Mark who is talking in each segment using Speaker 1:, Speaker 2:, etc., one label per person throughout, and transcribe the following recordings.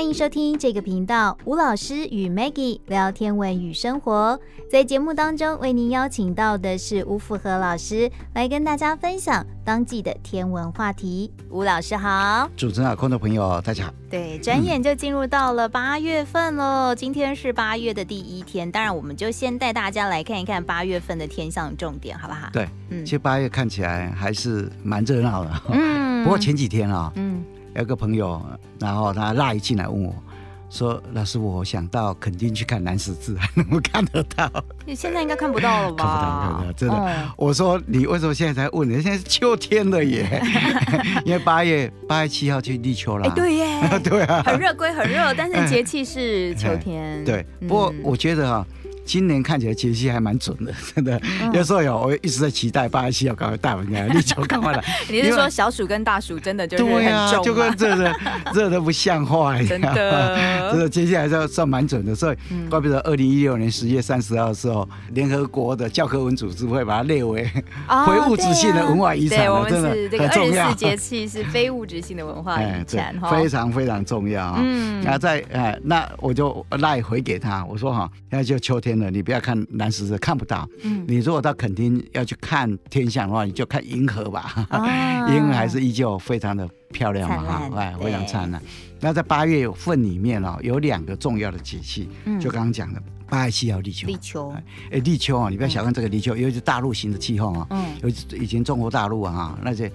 Speaker 1: 欢迎收听这个频道，吴老师与 Maggie 聊天文与生活。在节目当中，为您邀请到的是吴福和老师，来跟大家分享当季的天文话题。吴老师好，
Speaker 2: 主持人好，观众朋友大家好。
Speaker 1: 对，转眼就进入到了八月份了，嗯、今天是八月的第一天。当然，我们就先带大家来看一看八月份的天象重点，好不好？
Speaker 2: 对，嗯，其实八月看起来还是蛮热闹的。嗯，不过前几天啊、哦，嗯。有个朋友，然后他赖进来问我，说：“老师，我想到肯定去看南十字，还能够看得到？
Speaker 1: 你现在应该看不到了吧？看不到，看不到，
Speaker 2: 真的。哦”我说：“你为什么现在才问？你现在是秋天了耶，因为八月八月七号去立秋了。”哎，
Speaker 1: 对耶，
Speaker 2: 对啊，
Speaker 1: 很热归很热，但是节气是 秋天。
Speaker 2: 对，不过我觉得哈。今年看起来节气还蛮准的，真的。嗯、有时候有，我一直在期待八月七号赶快带回来，立秋赶快来。
Speaker 1: 你是说小暑跟大暑真的就是？对啊，
Speaker 2: 就跟热的热的不像话一样。真的，这个节气还是要算蛮准的。所以，怪不得二零一六年十月三十号的时候，联合国的教科文组织会把它列为 非物质性的文化遗产。
Speaker 1: 哦、对，啊对，我们是这个二十四节气是非物质性的文化遗产，
Speaker 2: 非常非常重要啊。嗯，然后在哎，那我就赖回给他，我说哈，现在就秋天。你不要看南十字看不到，嗯，你如果到垦丁要去看天象的话，你就看银河吧，银河、哦、还是依旧非常的漂亮嘛，哈，哎，非常灿烂。那在八月份里面哦，有两个重要的节气，嗯、就刚刚讲的八月七号立秋，
Speaker 1: 立秋，
Speaker 2: 哎，立秋啊，你不要小看这个立秋，尤其是大陆型的气候啊，嗯，尤其以前中国大陆啊，那些。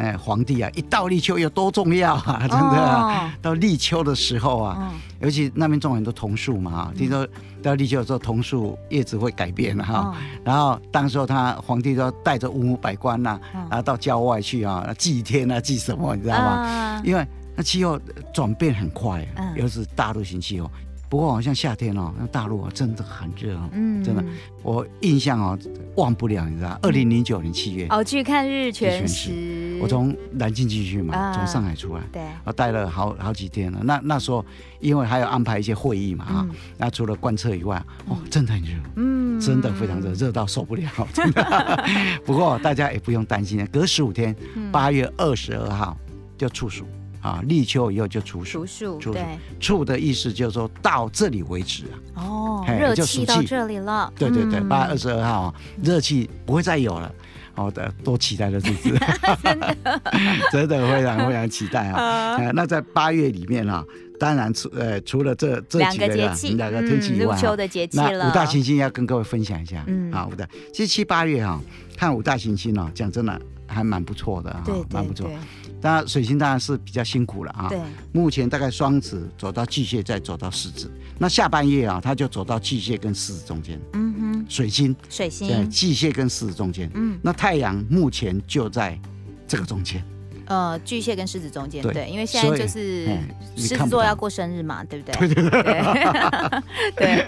Speaker 2: 哎，皇帝啊，一到立秋有多重要啊！真的啊，哦、到立秋的时候啊，嗯、尤其那边种很多桐树嘛，听说到立秋的时候，桐树叶子会改变哈。哦、然后当时候他皇帝都要带着文武百官呐、然后到郊外去啊，祭天啊，祭什么，你知道吗？嗯、因为那气候转变很快，又是大陆型气候。不过好像夏天哦，那大陆啊真的很热哦，嗯，真的，我印象哦忘不了，你知道，二零零九年七月。
Speaker 1: 哦去看日全食，
Speaker 2: 我从南京进去嘛，从上海出来，对，我待了好好几天了。那那时候因为还有安排一些会议嘛啊，那除了观测以外，哦，真的很热，嗯，真的非常热，热到受不了，真的。不过大家也不用担心，隔十五天，八月二十二号就处暑。啊，立秋以后就处暑，处暑，对，处的意思就是说到这里为止啊。
Speaker 1: 哦，热气到这里了。
Speaker 2: 对对对，八月二十二号，热气不会再有了。好的，多期待的日子，真的非常非常期待啊。那在八月里面啊，当然除呃除了这这几个节气，两个天气以外，
Speaker 1: 入秋的节气了。
Speaker 2: 那五大行星要跟各位分享一下。嗯，啊，五大，其实七八月哈，看五大行星呢，讲真的还蛮不错的哈，蛮不错。当然，水星当然是比较辛苦了啊。对。目前大概双子走到巨蟹，再走到狮子。那下半夜啊，它就走到巨蟹跟狮子中间。嗯哼。水星。水星。对巨蟹跟狮子中间。嗯。那太阳目前就在这个中间。
Speaker 1: 呃，巨蟹跟狮子中间，对，因为现在就是狮子座要过生日嘛，对不对？对对对。
Speaker 2: 对。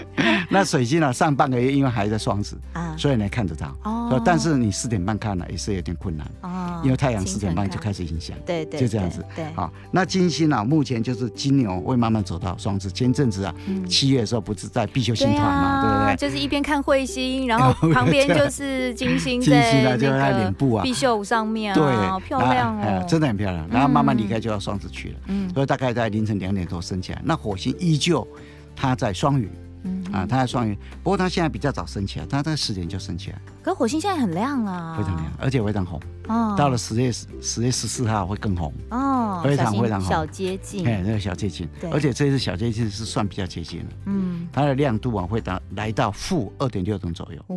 Speaker 2: 那水星呢？上半个月因为还在双子啊，所以呢看得到。哦。但是你四点半看了也是有点困难哦，因为太阳四点半就开始影响。对对。就这样子。对。好，那金星呢？目前就是金牛会慢慢走到双子。前阵子啊，七月的时候不是在必修星团嘛，对不对？
Speaker 1: 就是一边看彗星，然后 旁边就是金星在那个必修上面，对，好漂亮哦。
Speaker 2: 真的很漂亮，然后慢慢离开就要双子去了，嗯，所以大概在凌晨两点多升起来。那火星依旧，它在双鱼，嗯。啊，它在双鱼，不过它现在比较早升起来，它在十点就升起来。
Speaker 1: 可火星现在很亮啊，
Speaker 2: 非常亮，而且非常红。哦，到了十月十十月十四号会更红。哦，非常非常红，
Speaker 1: 小接近，
Speaker 2: 哎，那个小接近，对，而且这次小接近是算比较接近的，嗯，它的亮度啊会达来到负二点六等左右，
Speaker 1: 哦，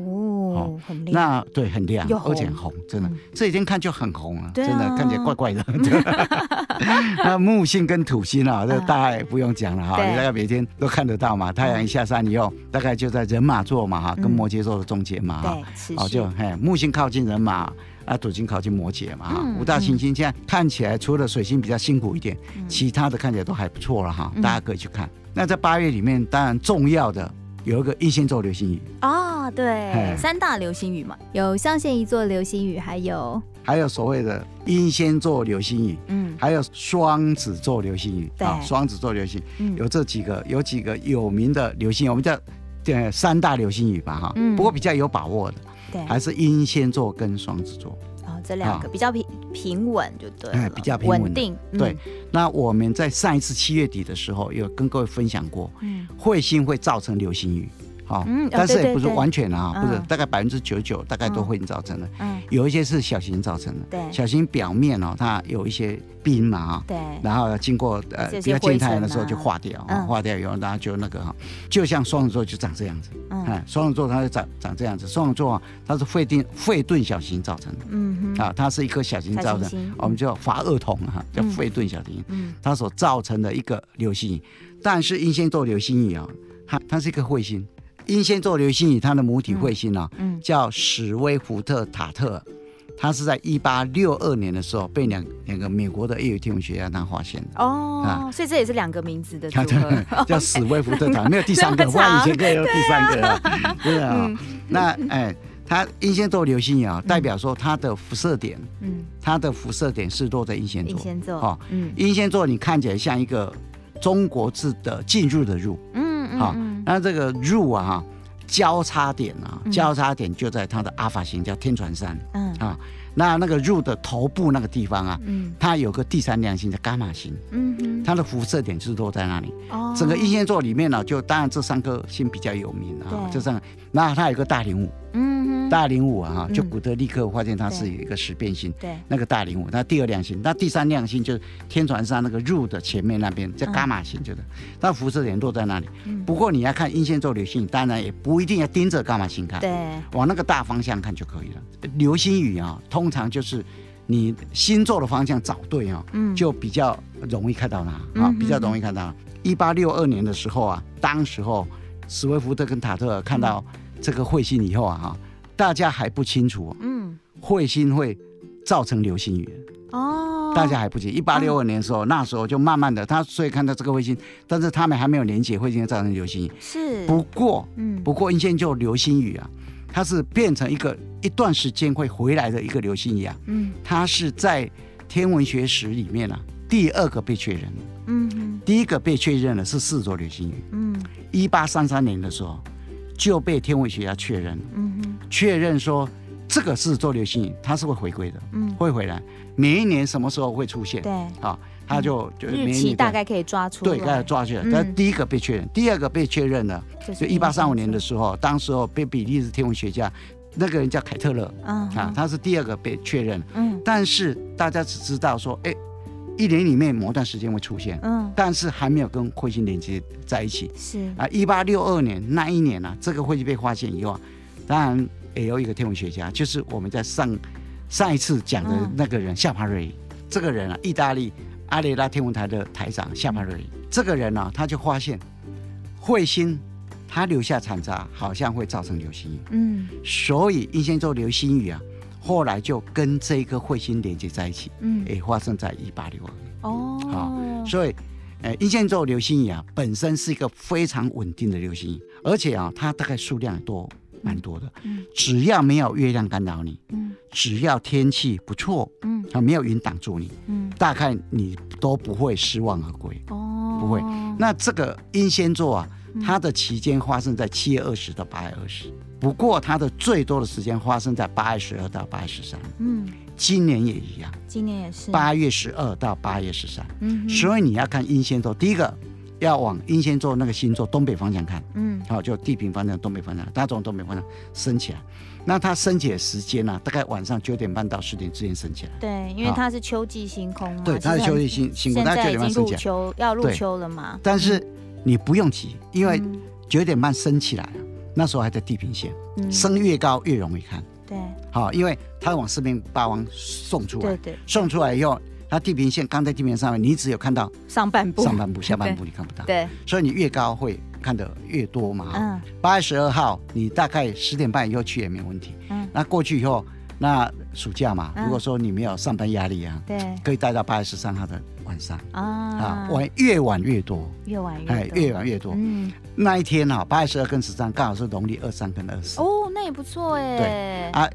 Speaker 1: 很亮，
Speaker 2: 那对很亮，而且很红，真的，这几天看就很红啊，真的看起来怪怪的。那木星跟土星啊，这大概不用讲了哈，你大概每天都看得到嘛，太阳一下山以后，大概就在人马座嘛哈，跟摩羯座的中间嘛哈，哦就嘿，木星靠近人马。啊，土星靠近摩羯嘛，哈、嗯，五大行星现在看起来，除了水星比较辛苦一点，嗯、其他的看起来都还不错了哈，大家可以去看。嗯、那在八月里面，当然重要的有一个英仙座流星雨。
Speaker 1: 啊、哦，对，三大流星雨嘛，有象限一座流星雨，还有
Speaker 2: 还有所谓的英仙座流星雨，嗯，还有双子座流星雨，对，双子座流星，嗯、有这几个，有几个有名的流星雨，我们叫对三大流星雨吧，哈，嗯，不过比较有把握的。还是英仙座跟双子座，
Speaker 1: 这两个比较平平稳，就对，
Speaker 2: 哎，比较平稳
Speaker 1: 定。
Speaker 2: 对，那我们在上一次七月底的时候，有跟各位分享过，嗯，彗星会造成流星雨。好，但是也不是完全啊，不是大概百分之九十九大概都会造成的。嗯，有一些是小行星造成的。对，小行星表面哦，它有一些冰嘛啊。对。然后经过呃比较近太阳的时候就化掉，化掉以后，然后就那个哈，就像双子座就长这样子。嗯。双子座它就长长这样子。双子座啊，它是费定费顿小行星造成的。嗯哼。啊，它是一颗小行星造成的，我们叫法厄同哈，叫费顿小行星。嗯。它所造成的一个流星雨，但是英仙座流星雨啊，它它是一个彗星。英仙座流星雨，它的母体彗星啊，嗯嗯、叫史威福特塔特，它是在一八六二年的时候被两两个美国的业余天文学家他发现的。
Speaker 1: 哦，啊、所以这也是两个名字的组合，
Speaker 2: 叫史威福特塔，没有第三个，不然以前可以有第三个 啊。对啊，嗯、那哎，它英仙座流星雨啊，代表说它的辐射点，嗯，它的辐射点是落在英仙座。英仙座，哦，嗯，英仙座你看起来像一个中国字的进入的入，嗯。好，那这个入啊哈，交叉点啊，交叉点就在它的阿法星，叫天船山。嗯啊，那那个入的头部那个地方啊，嗯，它有个第三亮星叫伽马星。嗯，它的辐射点就是落在那里。哦，整个一仙座里面呢，就当然这三颗星比较有名啊，这三个，那它有个大灵武。嗯。大零五啊，就古德立刻发现它是有一个十变星，对，那个大零五，那第二亮星，那第三亮星就是天船上那个入的前面那边叫伽马星，就是。它辐射点落在那里。不过你要看英仙座流星，当然也不一定要盯着伽马星看，对，往那个大方向看就可以了。流星雨啊，通常就是你星座的方向找对啊，就比较容易看到它啊，比较容易看到。一八六二年的时候啊，当时候史威夫特跟塔特尔看到这个彗星以后啊，哈。大家还不清楚，嗯，彗星会造成流星雨。哦，大家还不清。一八六二年的时候，那时候就慢慢的，他所以看到这个彗星，但是他们还没有连接彗星会造成流星雨。是，不过，嗯，不过，英仙座流星雨啊，它是变成一个一段时间会回来的一个流星雨啊，嗯，它是在天文学史里面啊第二个被确认的，嗯，第一个被确认的是四座流星雨，嗯，一八三三年的时候。就被天文学家确认，嗯。哼，确认说这个是做流星雨，它是会回归的，嗯，会回来。每一年什么时候会出现？对，啊，它就就
Speaker 1: 日期大概可以抓出来，
Speaker 2: 对，大概抓出来。但第一个被确认，第二个被确认了，就一八三五年的时候，当时候被比利时天文学家那个人叫凯特勒，啊，他是第二个被确认，嗯，但是大家只知道说，哎。一年里面某段时间会出现，嗯，但是还没有跟彗星连接在一起。是啊，一八六二年那一年呢、啊，这个彗星被发现以后，当然也有一个天文学家，就是我们在上上一次讲的那个人夏帕瑞，这个人啊，意大利阿雷拉天文台的台长夏帕瑞，这个人呢、啊，他就发现彗星他留下残渣，好像会造成流星雨。嗯，所以英仙座流星雨啊。后来就跟这一颗彗星连接在一起，嗯，也发生在一八六二年。哦，好，所以，呃，英仙座流星雨啊，本身是一个非常稳定的流星雨，而且啊，它大概数量多，蛮多的。嗯，只要没有月亮干扰你，嗯，只要天气不错，嗯，啊，没有云挡住你，嗯，大概你都不会失望而归。哦，不会。那这个英仙座啊。它的期间发生在七月二十到八月二十，不过它的最多的时间发生在八月十二到八月十三。嗯，今年也一样，
Speaker 1: 今年也是
Speaker 2: 八月十二到八月十三。嗯，所以你要看英仙座，第一个要往英仙座那个星座东北方向看。嗯，好，就地平方向东北方向，它从东北方向升起来。那它升起的时间呢、啊？大概晚上九点半到十点之间升起来。
Speaker 1: 对，因为它是秋季星空嘛。
Speaker 2: 对，它是秋季星星空，它九点半升起来。
Speaker 1: 秋要入秋了嘛？
Speaker 2: 但是。你不用急，因为九点半升起来了，那时候还在地平线，升越高越容易看。对，好，因为它往四面八方送出来，对对，送出来以后，它地平线刚在地面上面，你只有看到
Speaker 1: 上半部，
Speaker 2: 上半部，下半部你看不到。对，所以你越高会看得越多嘛。嗯，八月十二号，你大概十点半以后去也没有问题。嗯，那过去以后，那暑假嘛，如果说你没有上班压力啊，对，可以待到八月十三号的。晚上啊啊，晚越晚越多，
Speaker 1: 越晚越哎，
Speaker 2: 越晚越多。嗯，那一天啊，八月十二跟十三刚好是农历二三跟二四。
Speaker 1: 哦，那也不错哎。
Speaker 2: 对啊，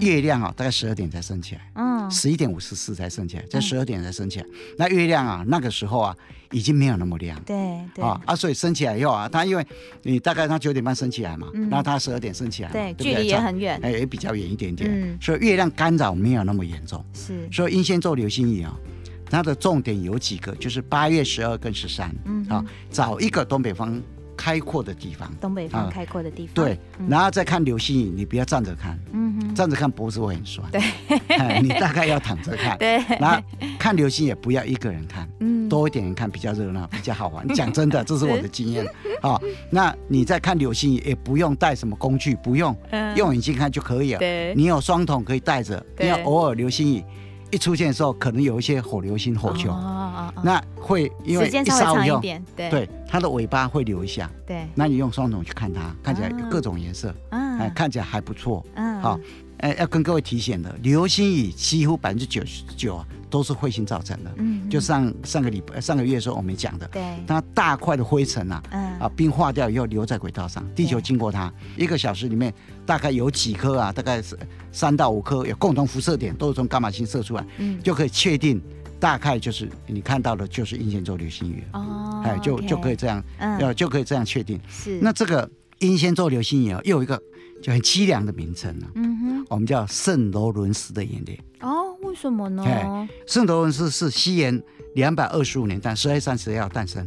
Speaker 2: 月亮啊，大概十二点才升起来。嗯，啊，十一点五十四才升起来，在十二点才升起来。那月亮啊，那个时候啊，已经没有那么亮。
Speaker 1: 对对
Speaker 2: 啊啊，所以升起来以后啊，它因为你大概它九点半升起来嘛，然后它十二点升起来，
Speaker 1: 对，距离也很远，
Speaker 2: 哎，也比较远一点点。所以月亮干扰没有那么严重。
Speaker 1: 是，
Speaker 2: 所以英仙座流星雨啊，它的重点有几个，就是八月十二跟十三，嗯啊，找一个东北方。开阔的地方，
Speaker 1: 东北方开阔的地方。
Speaker 2: 对，然后再看流星雨，你不要站着看，嗯哼，站着看脖子会很酸。
Speaker 1: 对，
Speaker 2: 你大概要躺着看。
Speaker 1: 对，
Speaker 2: 然后看流星也不要一个人看，嗯，多一点人看比较热闹，比较好玩。讲真的，这是我的经验。好，那你在看流星雨也不用带什么工具，不用用眼睛看就可以了。对，你有双筒可以带着，你要偶尔流星雨一出现的时候，可能有一些火流星、火球，那会因为
Speaker 1: 时间稍微长一点，对。
Speaker 2: 它的尾巴会留一下，
Speaker 1: 对，
Speaker 2: 那你用双筒去看它，看起来有各种颜色，嗯，哎，看起来还不错，嗯，好，哎，要跟各位提醒的，流星雨几乎百分之九十九啊都是彗星造成的，嗯，就上上个礼拜上个月的时候我们讲的，对，它大块的灰尘啊，嗯，啊，冰化掉以后留在轨道上，地球经过它一个小时里面大概有几颗啊，大概是三到五颗有共同辐射点，都是从伽马星射出来，嗯，就可以确定。大概就是你看到的，就是英仙座流星雨哦，哎，就就可以这样，呃，就可以这样确定。是。那这个英仙座流星雨啊，又有一个就很凄凉的名称了。嗯哼。我们叫圣罗伦斯的眼泪。
Speaker 1: 哦，为什么呢？
Speaker 2: 哎圣罗伦斯是西元两百二十五年诞，十二月三十号诞生，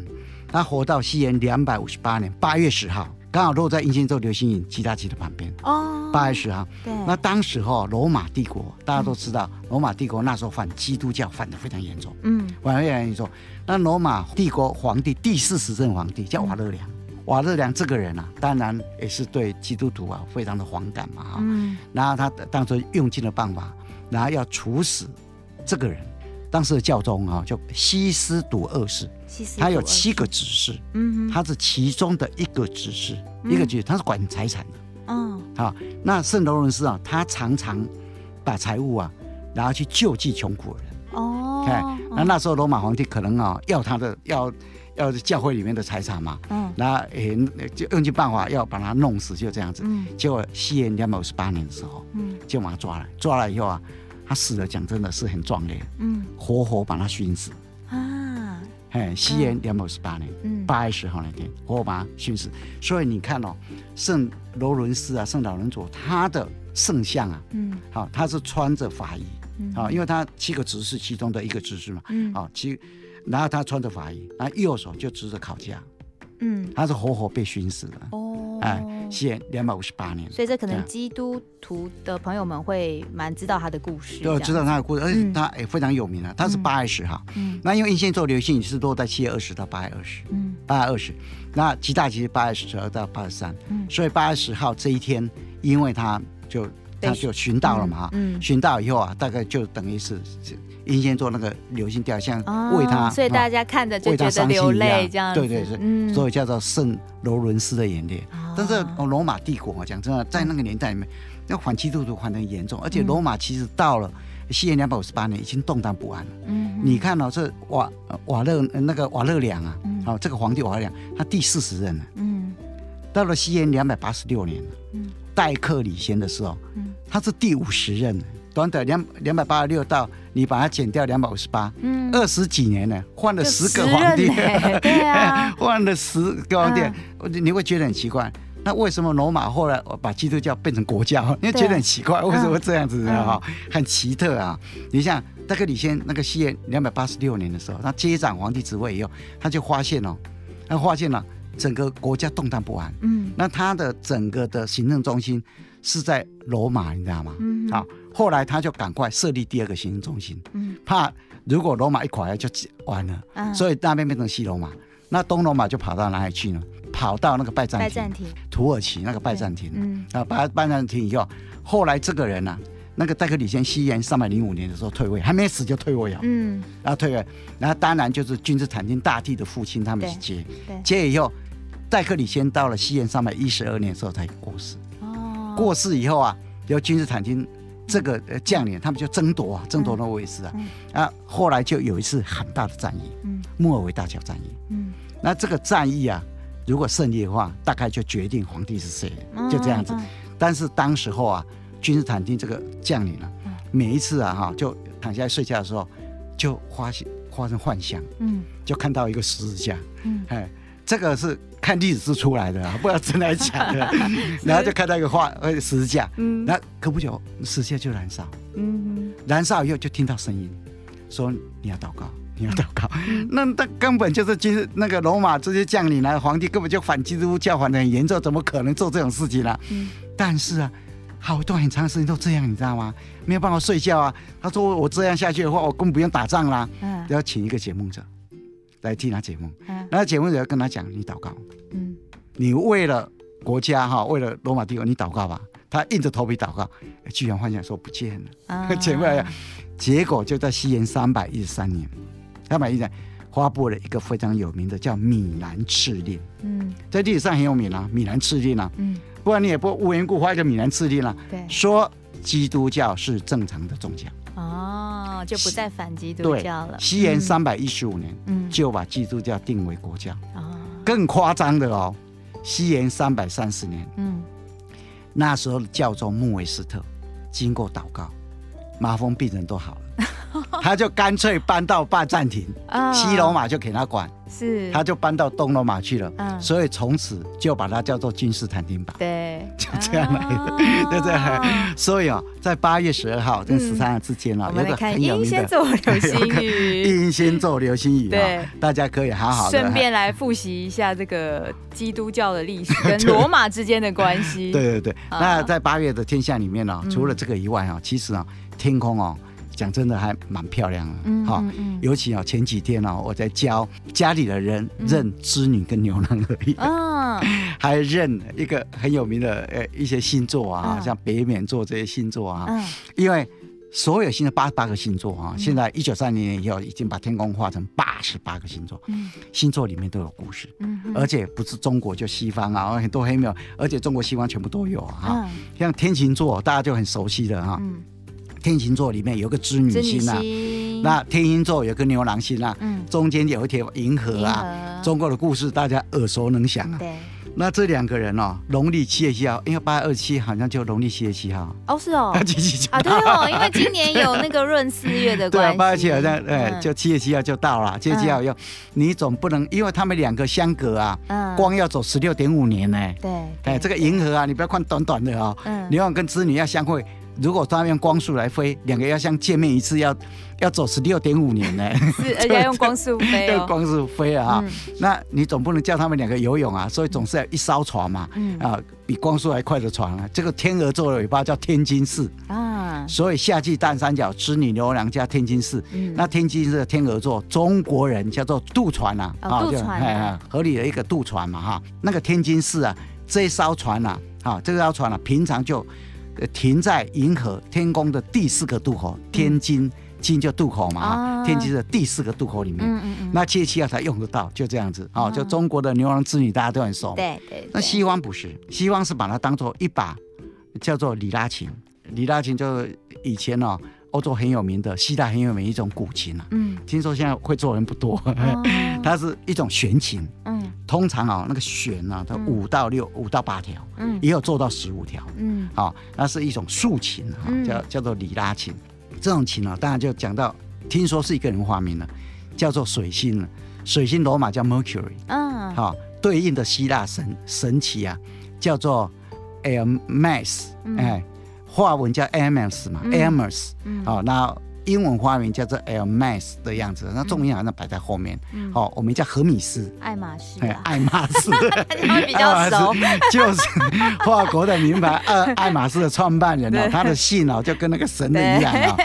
Speaker 2: 他活到西元两百五十八年八月十号。刚好落在英仙座流星雨极大期的旁边哦，八月十号。对，那当时哈罗马帝国大家都知道，罗马帝国那时候反基督教反的非常严重，嗯，反的非常严重。那罗马帝国皇帝第四十任皇帝叫瓦勒良，瓦勒良这个人啊，当然也是对基督徒啊非常的反感嘛，哈，嗯，然后他当时用尽了办法，然后要处死这个人，当时的教宗啊叫西斯笃二世。他有七个指示，嗯，他是其中的一个执事，一个执事，他是管财产的，嗯，好，那圣罗伦斯啊，他常常把财物啊，然后去救济穷苦的人，哦，那那时候罗马皇帝可能啊，要他的要要教会里面的财产嘛，嗯，那诶就用尽办法要把他弄死，就这样子，嗯，结果西元两百五十八年的时候，嗯，就把他抓来，抓来以后啊，他死了，讲真的是很壮烈，嗯，活活把他熏死。啊！嘿，西元两百五十八年嗯八月十号那天，活活把他熏死。所以你看哦，圣罗伦斯啊，圣老人佐他的圣像啊，嗯，好，他是穿着法衣，嗯好，因为他七个执事其中的一个执事嘛，嗯，好，七，然后他穿着法衣，然后右手就执着烤架，嗯，他是活活被熏死的。哦。哎，西元两百五十八年，
Speaker 1: 所以这可能基督徒的朋友们会蛮知道他的故事，
Speaker 2: 对，知道他的故事，而且他也非常有名啊。他是八月十号，嗯，那因为英仙座流星雨是落在七月二十到八月二十，嗯，八月二十，那极大其实八月十二到八月三，嗯，所以八月十号这一天，因为他就他就寻到了嘛，哈，嗯，寻到以后啊，大概就等于是。英仙座那个流星掉，像为他，
Speaker 1: 所以大家看着就觉得流泪这样。
Speaker 2: 对对是，所以叫做圣罗伦斯的眼泪。但是罗马帝国啊，讲真的，在那个年代里面，那反基督徒反得很严重，而且罗马其实到了西元两百五十八年已经动荡不安了。嗯，你看到这瓦瓦勒那个瓦勒良啊，好，这个皇帝瓦勒良，他第四十任了。嗯，到了西元两百八十六年，嗯，戴克里先的时候，嗯，他是第五十任。短短两两百八十六到，你把它减掉两百五十八，嗯，二十几年呢，换了十个皇帝，
Speaker 1: 对啊，
Speaker 2: 换了十个皇帝，你会觉得很奇怪，那为什么罗马后来把基督教变成国教？你会觉得很奇怪，为什么这样子哈？很奇特啊！你像戴克里先那个西元两百八十六年的时候，他接掌皇帝职位以后，他就发现哦，他发现了整个国家动荡不安，嗯，那他的整个的行政中心是在罗马，你知道吗？嗯，好。后来他就赶快设立第二个行政中心，嗯，怕如果罗马一垮就完了，嗯，所以那边变成西罗马，那东罗马就跑到哪里去呢？跑到那个拜占庭，拜占庭，土耳其那个拜占庭，嗯，啊，拜拜占庭以后，后来这个人呢，啊，那个戴克里先西元三百零五年的时候退位，还没死就退位了，嗯，然后退位，然后当然就是君士坦丁大帝的父亲他们去接，对，接以后，戴克里先到了西元三百一十二年的时候才过世，哦，过世以后啊，由君士坦丁。这个呃将领他们就争夺啊，争夺那个位置啊，啊，后来就有一次很大的战役，嗯，莫尔维大桥战役，嗯，那这个战役啊，如果胜利的话，大概就决定皇帝是谁，就这样子。但是当时候啊，君士坦丁这个将领啊，每一次啊哈，就躺下来睡觉的时候，就发现发生幻想，嗯，就看到一个十字架，嗯，哎，这个是看历史是出来的，不知道真的假的。然后就看到一个画呃十字架，嗯，那隔不久十字架就燃烧，嗯，燃烧以后就听到声音，说你要祷告。你要祷告，那那根本就是其实那个罗马这些将领呢，皇帝根本就反基督教，反的很严重，怎么可能做这种事情呢？嗯，但是啊，好多很长时间都这样，你知道吗？没有办法睡觉啊。他说我这样下去的话，我根本不用打仗啦。嗯，要请一个解梦者来替他解梦。嗯，那解梦者要跟他讲，你祷告。嗯，你为了国家哈，为了罗马帝国，你祷告吧。他硬着头皮祷告，居然幻想说不见了。啊，解梦呀，结果就在西元三百一十三年。三百一十三发布了一个非常有名的叫米兰敕令，嗯，在历史上很有名啊，米兰敕令啊，嗯，不然你也不无缘故发一个米兰敕令啊，对，说基督教是正常的宗教，
Speaker 1: 哦，就不再反基督教了。
Speaker 2: 西元三百一十五年，嗯，就把基督教定为国教，哦，更夸张的哦，西元三百三十年，嗯，那时候的教宗穆维斯特经过祷告，麻风病人都好了。他就干脆搬到拜占庭，西罗马就给他管，是，他就搬到东罗马去了，嗯。所以从此就把它叫做君士坦丁堡，对，就 这样来的，对不对？所以啊，在八月十二号跟十三号之间啊，有个很有名的，流星雨，英仙座流星雨，对，大家可以好好的，
Speaker 1: 顺便来复习一下这个基督教的历史跟罗马之间的关系。
Speaker 2: 对对对，那在八月的天象里面呢，除了这个以外啊，其实啊，天空哦。讲真的还蛮漂亮的，哈、嗯，嗯、尤其啊前几天哦，我在教家里的人认织女跟牛郎而已，嗯，还认一个很有名的呃一些星座啊，嗯、像北冕座这些星座啊，嗯、因为所有星的八十八个星座啊，嗯、现在一九三零年以后已经把天空画成八十八个星座，嗯、星座里面都有故事，嗯、而且不是中国就西方啊，很多黑庙，而且中国西方全部都有啊，嗯、像天琴座大家就很熟悉的哈。嗯天秤座里面有个织女星呐、啊，那天鹰座有个牛郎星啊，嗯、中间有一条银河啊，河中国的故事大家耳熟能详啊。对，那这两个人哦，农历七月七号，因为八月二十七好像就农历七月七号。
Speaker 1: 哦，是哦，啊，对哦，因为今年有那个闰四月的 关系。对，八月七好像，哎，就七月七号就到了，七月七号要，嗯、你总不能，因为他们两个相隔啊，嗯、光要走十六点五年呢。对，哎，这个银河啊，你不要看短短的哦，嗯、你要跟织女要相会。如果他用光速来飞，两个要相见面一次要要走十六点五年呢，是而且要 用光速飞，
Speaker 2: 用光速飞啊！那你总不能叫他们两个游泳啊，所以总是要一艘船嘛，嗯。啊，比光速还快的船啊。这个天鹅座的尾巴叫天津四啊，所以夏季大三角织女牛郎加天津四，那天津是天鹅座，中国人叫做渡船啊，啊，渡船，河里的一个渡船嘛哈。那个天津四啊，这一艘船啊，啊，这艘船啊，平常就。停在银河天宫的第四个渡口，天津，津就渡口嘛，天津的第四个渡口里面，那七月七号才用得到，就这样子啊，就中国的牛郎织女大家都很熟，对对。那西方不是，西方是把它当做一把叫做里拉琴，里拉琴就以前哦。欧洲很有名的，希腊很有名一种古琴啊。嗯，听说现在会做人不多。哦、它是一种弦琴。嗯，通常啊、哦，那个弦呢、啊，它五到六、五到八条。嗯，也有做到十五条。嗯，好、哦，那是一种竖琴哈，叫叫做里拉琴。这种琴啊，当然就讲到，听说是一个人发明的，叫做水星。水星罗马叫 Mercury。嗯，好，对应的希腊神神奇啊，叫做 Hermes。哎。华文叫 Hermes 嘛，Hermes，好，那英文花名叫做 Hermes 的样子，那重音好像摆在后面。好，我们叫荷米斯，
Speaker 1: 爱马仕，
Speaker 2: 爱马仕，
Speaker 1: 你们比较熟，
Speaker 2: 就是法国的名牌，呃，爱马仕的创办人哦，他的姓哦就跟那个神的一样啊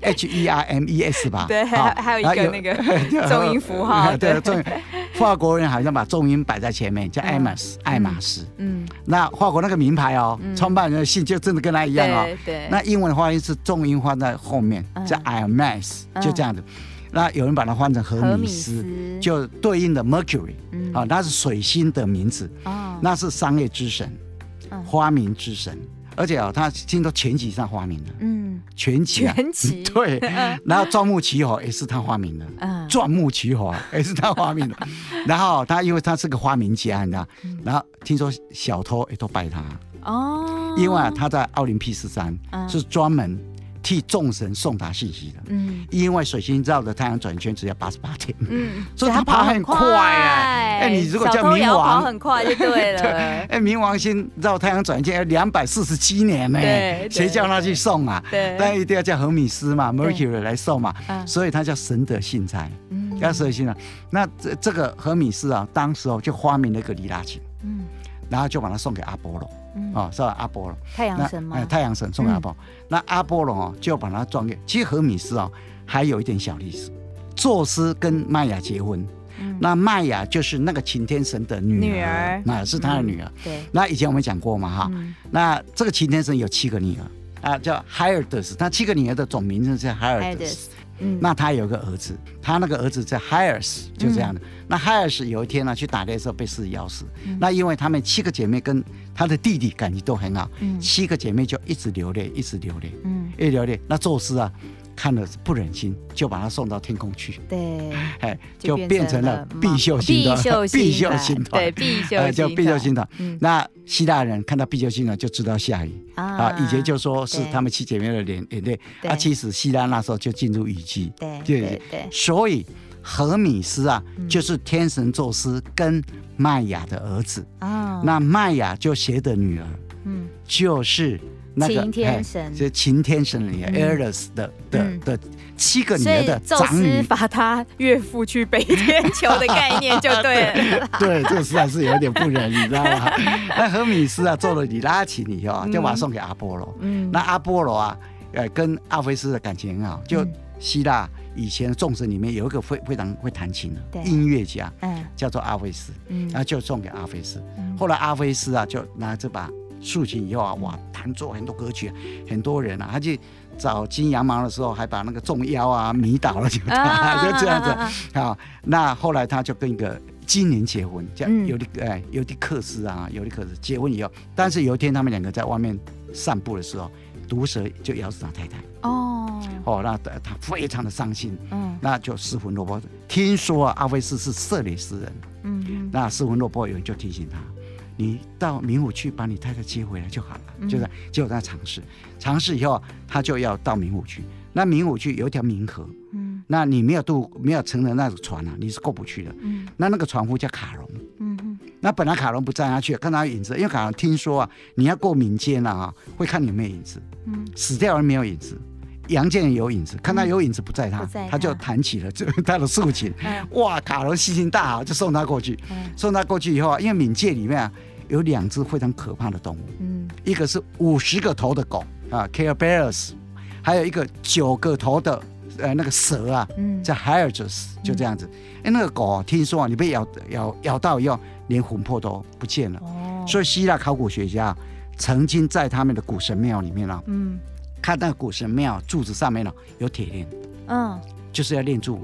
Speaker 2: ，H E R M E S 吧，
Speaker 1: 对，还还有一个那个重音符号，
Speaker 2: 对，重音。法国人好像把重音摆在前面，叫 Hermes 爱马仕。嗯，那法国那个名牌哦，创办人的姓就真的跟他一样哦。对。那英文的发音是重音放在后面，叫 Hermes，就这样子。那有人把它换成荷米斯，就对应的 Mercury，啊，那是水星的名字。哦。那是商业之神，发明之神。而且啊，他听说全集上发明的，嗯，全集，全集，对，然后钻木取火也是他发明的，嗯，钻木取火也是他发明的，然后他因为他是个发明家，你知道，然后听说小偷也都拜他，哦，因为啊他在奥林匹斯山是专门替众神送达信息的。嗯，因为水星绕着太阳转一圈只要八十八天，嗯，所以他跑很快。哎。哎，你如果叫冥王，
Speaker 1: 跑很快就对了。
Speaker 2: 哎，冥王星绕太阳转一圈要两百四十七年呢，谁叫他去送啊？对，但一定要叫荷米斯嘛，Mercury 来送嘛，所以他叫神德信差。嗯，要神德信啊。那这这个荷米斯啊，当时哦就发明了一个里拉琴，嗯，然后就把它送给阿波罗。哦，是吧？阿波罗，
Speaker 1: 太阳神吗？
Speaker 2: 太阳神送给阿波罗，那阿波罗哦，就把它装给。其实荷米斯哦，还有一点小历史。宙斯跟麦雅结婚，那麦雅就是那个擎天神的女儿，那是他的女儿。对。那以前我们讲过嘛，哈。那这个擎天神有七个女儿啊，叫海尔德斯。他七个女儿的总名字叫海尔德斯。嗯，那他有个儿子，他那个儿子在海尔斯，就这样的。嗯、那海尔斯有一天呢，去打猎的时候被狮子咬死。嗯、那因为他们七个姐妹跟他的弟弟感情都很好，嗯、七个姐妹就一直流泪，一直流泪，嗯，一直流泪。那宙斯啊。看了不忍心，就把他送到天空去。对，哎，就变成了必秀星团。必秀星团，对，貔貅叫必秀星团。那希腊人看到必秀星团就知道下雨啊。以前就说是他们七姐妹的脸，对对。啊，其实希腊那时候就进入雨季。对对对。所以荷米斯啊，就是天神宙斯跟麦雅的儿子。啊。那麦雅就谁的女儿？嗯，就是。
Speaker 1: 擎天神，
Speaker 2: 就擎天神里，Ares 的的的七个女儿的长女，
Speaker 1: 宙斯把他岳父去北天球的概念就对了。
Speaker 2: 对，这实在是有点不忍，你知道吗？那荷米斯啊，做了里拉琴以后，就把它送给阿波罗。嗯，那阿波罗啊，呃，跟阿菲斯的感情很好。就希腊以前的众神里面有一个非非常会弹琴的音乐家，嗯，叫做阿菲斯，嗯，然后就送给阿菲斯。后来阿菲斯啊，就拿这把。竖琴以后啊，哇，弹奏很多歌曲，很多人啊，他去找金羊毛的时候，还把那个众妖啊迷倒了，就他 就这样子啊。那后来他就跟一个精灵结婚，叫尤利哎尤利克斯啊，尤利克斯结婚以后，但是有一天他们两个在外面散步的时候，毒蛇就咬死他太太。哦哦，那他非常的伤心，嗯，那就失魂落魄。听说啊，阿菲斯是色雷斯人，嗯，那失魂落魄有人就提醒他。你到明武去把你太太接回来就好了，嗯、就是结果他尝试，尝试以后他就要到明武去。那明武去有一条明河，嗯，那你没有渡没有乘的那个船啊，你是过不去的。嗯，那那个船夫叫卡隆，那本来卡隆不站下去，看他影子，因为卡隆听说啊，你要过民间啊，会看你有没有影子，嗯，死掉人没有影子。阳间有影子，看他有影子不在他，他，他就弹起了这他的竖琴。嗯、哇，卡罗心情大好，就送他过去。嗯、送他过去以后啊，因为冥界里面啊有两只非常可怕的动物，嗯，一个是五十个头的狗啊，Kerberos，还有一个九个头的呃那个蛇啊，嗯、叫 Hydrus，就这样子。哎、嗯，那个狗啊，听说啊，你被咬咬咬到以后，连魂魄都不见了。哦，所以希腊考古学家曾经在他们的古神庙里面啊，嗯。看那个古神庙柱子上面呢有铁链，嗯，就是要链住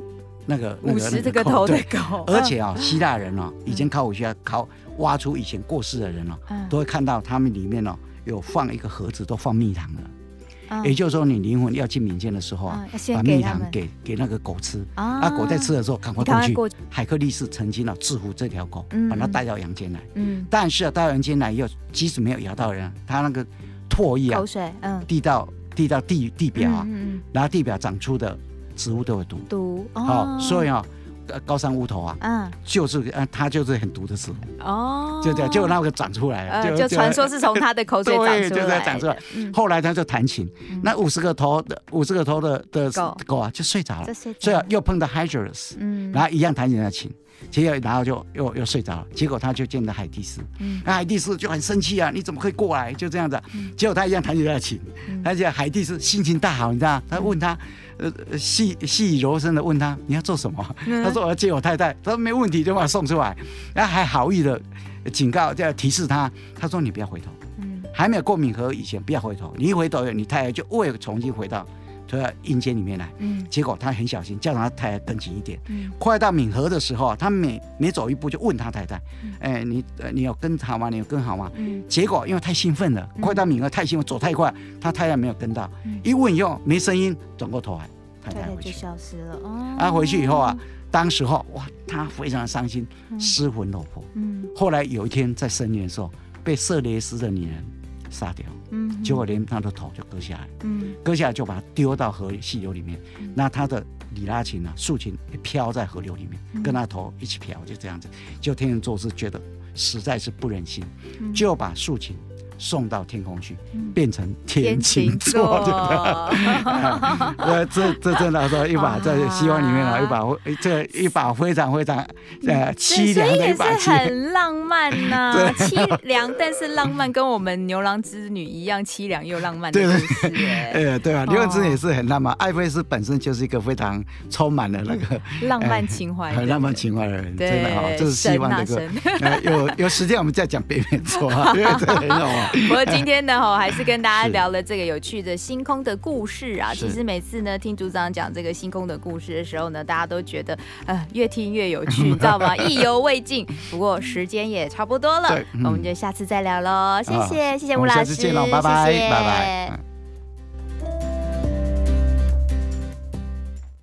Speaker 2: 那个那个这个头的狗。而且啊，希腊人哦，以前考古学家考挖出以前过世的人哦，都会看到他们里面哦有放一个盒子，都放蜜糖的。也就是说，你灵魂要进冥间的时候啊，把蜜糖给给那个狗吃，啊，狗在吃的时候赶快过去。海克力士曾经呢制服这条狗，把它带到阳间来。嗯，但是啊，带到阳间来以后，即使没有咬到人，它那个唾液啊，口水，嗯，滴到。地到地地表啊，嗯嗯、然后地表长出的植物都有毒，毒哦，所以啊，高山乌头啊，嗯，就是嗯，它就是很毒的植物。哦，就这样，就那个长出来了，呃、就传说是从它的口水长出来。的，对，就长出来。嗯、后来它就弹琴，嗯、那五十个头的五十个头的的狗。啊，就睡着了，所以又碰到 Hydrus，嗯，然后一样弹起那琴。结果，然后就又又睡着了。结果他就见到海蒂斯，嗯，那海蒂斯就很生气啊，你怎么可以过来？就这样子。结果他一样弹起他的琴，而且海蒂斯心情大好，你知道？他问他，呃，细细柔声的问他，你要做什么？他说我要接我太太。他说没问题，就把他送出来。然后还好意的警告，就要提示他。他说你不要回头，嗯，还没有过敏河以前不要回头，你一回头，你太太就会重新回到。推到阴间里面来，嗯，结果他很小心，叫他太太跟紧一点。嗯，快到冥河的时候，他每每走一步就问他太太，哎，你你有跟好吗？你有跟好吗？嗯，结果因为太兴奋了，快到冥河太兴奋，走太快，他太太没有跟到。一问以后没声音，转过头来，太太回去消失了。哦，他回去以后啊，当时候哇，他非常的伤心，失魂落魄。嗯，后来有一天在深夜的时候，被色雷斯的女人杀掉。嗯，结果连他的头就割下来，嗯，割下来就把它丢到河溪流里面，那他的里拉琴啊竖琴也飘在河流里面，跟他头一起飘，就这样子，就天人做事觉得实在是不忍心，就把竖琴。送到天空去，变成天琴座，对不对？呃，这这真的说一把在希望里面啊，一把这一把非常非常呃凄凉的一把琴，
Speaker 1: 很浪漫呐，凄凉但是浪漫，跟我们牛郎织女一样凄凉又浪漫的故事。
Speaker 2: 哎，对啊，牛郎织女也是很浪漫，艾菲斯本身就是一个非常充满了那个
Speaker 1: 浪漫情怀、
Speaker 2: 很浪漫情怀的人，真的哈，这是希望这个有有时间我们再讲北面座啊，因为这很好玩。
Speaker 1: 不过今天呢，哈，还是跟大家聊了这个有趣的星空的故事啊。其实每次呢，听组长讲这个星空的故事的时候呢，大家都觉得呃越听越有趣，你知道吗？意犹未尽。不过时间也差不多了，我们就下次再聊喽。谢谢，谢谢吴老师，
Speaker 2: 下次见喽，拜拜，拜拜。